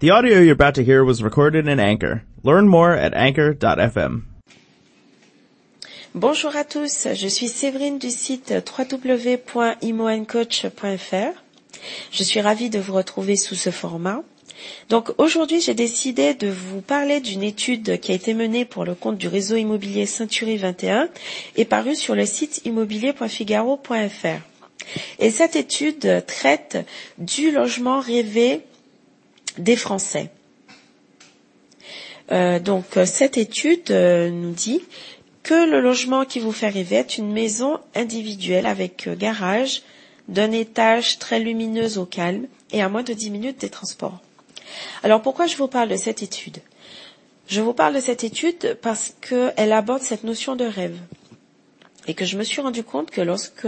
The audio you're about to hear was recorded in Anchor. Learn more at anchor.fm. Bonjour à tous, je suis Séverine du site www.imoancoach.fr. Je suis ravie de vous retrouver sous ce format. Donc aujourd'hui, j'ai décidé de vous parler d'une étude qui a été menée pour le compte du réseau immobilier Century 21 et parue sur le site immobilier.figaro.fr. Et cette étude traite du logement rêvé des Français. Euh, donc cette étude euh, nous dit que le logement qui vous fait rêver est une maison individuelle avec euh, garage, d'un étage très lumineuse au calme et à moins de 10 minutes des transports. Alors pourquoi je vous parle de cette étude? Je vous parle de cette étude parce qu'elle aborde cette notion de rêve et que je me suis rendu compte que lorsque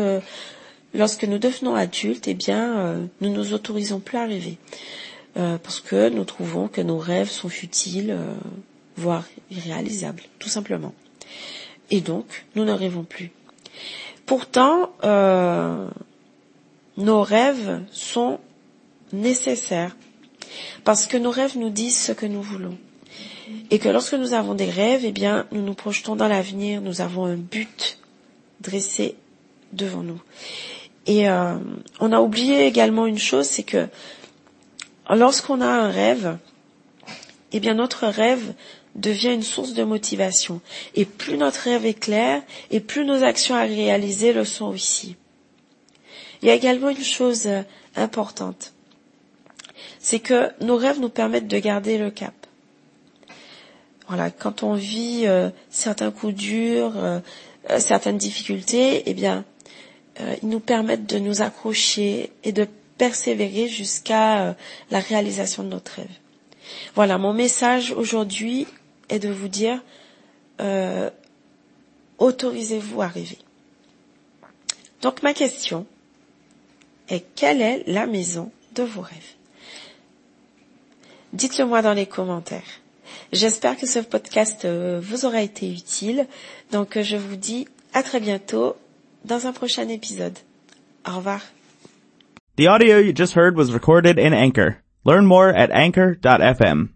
lorsque nous devenons adultes, eh bien, nous nous autorisons plus à rêver. Euh, parce que nous trouvons que nos rêves sont futiles, euh, voire irréalisables, tout simplement. Et donc, nous ne rêvons plus. Pourtant, euh, nos rêves sont nécessaires, parce que nos rêves nous disent ce que nous voulons. Et que lorsque nous avons des rêves, eh bien, nous nous projetons dans l'avenir, nous avons un but dressé devant nous. Et on a oublié également une chose, c'est que Lorsqu'on a un rêve, eh bien notre rêve devient une source de motivation. Et plus notre rêve est clair, et plus nos actions à réaliser le sont aussi. Il y a également une chose euh, importante, c'est que nos rêves nous permettent de garder le cap. Voilà, quand on vit euh, certains coups durs, euh, certaines difficultés, eh bien, ils nous permettent de nous accrocher et de persévérer jusqu'à euh, la réalisation de notre rêve. Voilà, mon message aujourd'hui est de vous dire, euh, autorisez-vous à rêver. Donc ma question est, quelle est la maison de vos rêves? Dites-le moi dans les commentaires. J'espère que ce podcast euh, vous aura été utile. Donc je vous dis à très bientôt dans un prochain épisode. Au revoir. The audio you just heard was recorded in Anchor. Learn more at anchor.fm.